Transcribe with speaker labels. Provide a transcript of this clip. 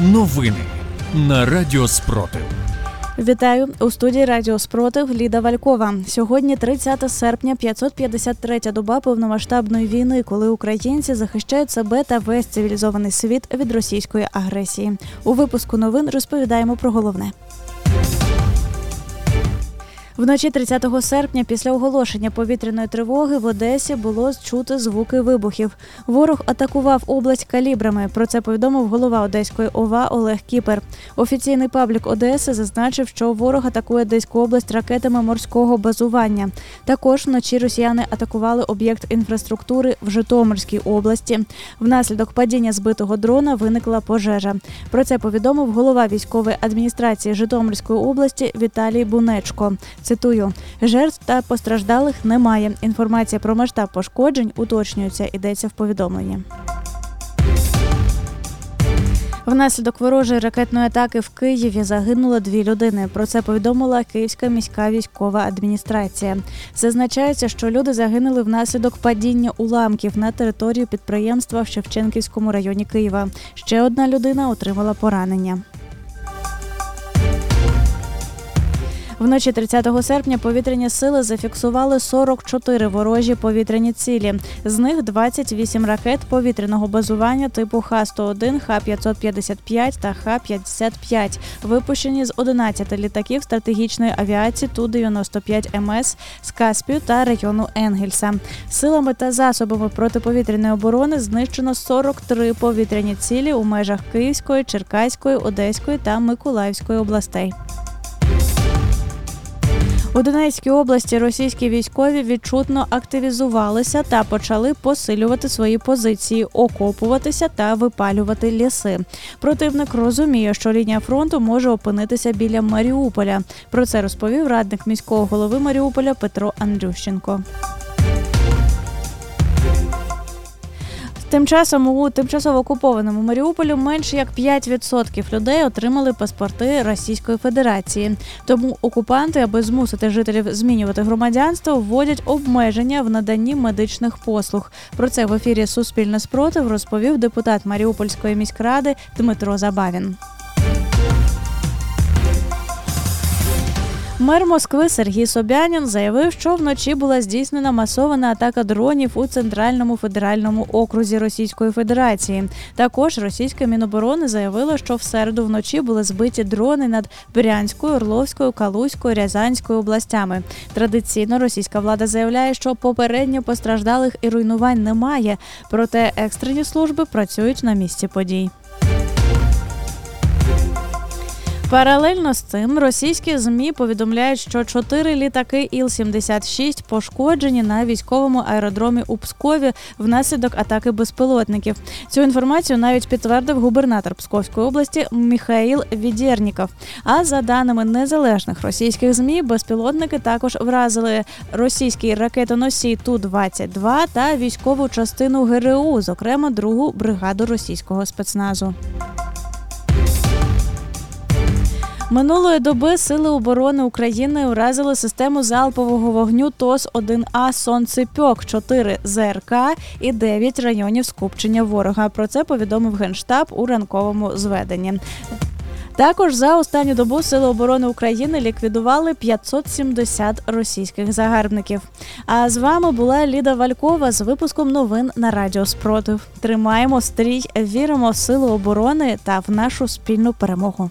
Speaker 1: Новини на Радіо Спротив.
Speaker 2: Вітаю у студії Радіо Спротив Ліда Валькова. Сьогодні 30 серпня, 553-я доба повномасштабної війни, коли українці захищають себе та весь цивілізований світ від російської агресії. У випуску новин розповідаємо про головне. Вночі 30 серпня, після оголошення повітряної тривоги в Одесі було чути звуки вибухів. Ворог атакував область калібрами. Про це повідомив голова Одеської ОВА Олег Кіпер. Офіційний паблік Одеси зазначив, що ворог атакує Одеську область ракетами морського базування. Також вночі росіяни атакували об'єкт інфраструктури в Житомирській області. Внаслідок падіння збитого дрона виникла пожежа. Про це повідомив голова військової адміністрації Житомирської області Віталій Бунечко. Цитую: жертв та постраждалих немає. Інформація про масштаб пошкоджень уточнюється. Йдеться в повідомленні. Внаслідок ворожої ракетної атаки в Києві загинуло дві людини. Про це повідомила Київська міська військова адміністрація. Зазначається, що люди загинули внаслідок падіння уламків на територію підприємства в Шевченківському районі Києва. Ще одна людина отримала поранення. Вночі 30 серпня повітряні сили зафіксували 44 ворожі повітряні цілі. З них 28 ракет повітряного базування типу Х-101, Х-555 та Х-55, випущені з 11 літаків стратегічної авіації Ту-95 МС з Каспію та району Енгельса. Силами та засобами протиповітряної оборони знищено 43 повітряні цілі у межах Київської, Черкаської, Одеської та Миколаївської областей. У Донецькій області російські військові відчутно активізувалися та почали посилювати свої позиції, окопуватися та випалювати ліси. Противник розуміє, що лінія фронту може опинитися біля Маріуполя. Про це розповів радник міського голови Маріуполя Петро Андрющенко. Тим часом у тимчасово окупованому Маріуполі менше як 5% людей отримали паспорти Російської Федерації. Тому окупанти, аби змусити жителів змінювати громадянство, вводять обмеження в наданні медичних послуг. Про це в ефірі Суспільне спротив розповів депутат Маріупольської міськради Дмитро Забавін. Мер Москви Сергій Собянін заявив, що вночі була здійснена масована атака дронів у центральному федеральному окрузі Російської Федерації. Також російське міноборони заявило, що в середу вночі були збиті дрони над Брянською, Орловською, Калузькою, Рязанською областями. Традиційно російська влада заявляє, що попередньо постраждалих і руйнувань немає, проте екстрені служби працюють на місці подій. Паралельно з цим російські змі повідомляють, що чотири літаки Іл-76 пошкоджені на військовому аеродромі у Пскові внаслідок атаки безпілотників. Цю інформацію навіть підтвердив губернатор Псковської області Міхаїл Відєрніков. А за даними незалежних російських змі, безпілотники також вразили російський ракетоносій Ту 22 та військову частину ГРУ, зокрема другу бригаду російського спецназу. Минулої доби Сили оборони України уразили систему залпового вогню ТОС 1 А Сонцепьок, 4 ЗРК і 9 районів скупчення ворога. Про це повідомив генштаб у ранковому зведенні. Також за останню добу Сили оборони України ліквідували 570 російських загарбників. А з вами була Ліда Валькова з випуском новин на Радіо Спротив. Тримаємо стрій, віримо в сили оборони та в нашу спільну перемогу.